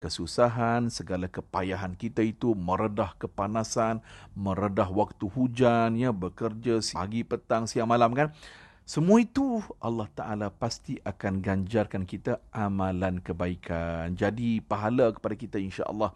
kesusahan, segala kepayahan kita itu meredah kepanasan, meredah waktu hujan, ya, bekerja pagi, petang, siang, malam kan. Semua itu Allah Ta'ala pasti akan ganjarkan kita amalan kebaikan. Jadi pahala kepada kita insya Allah.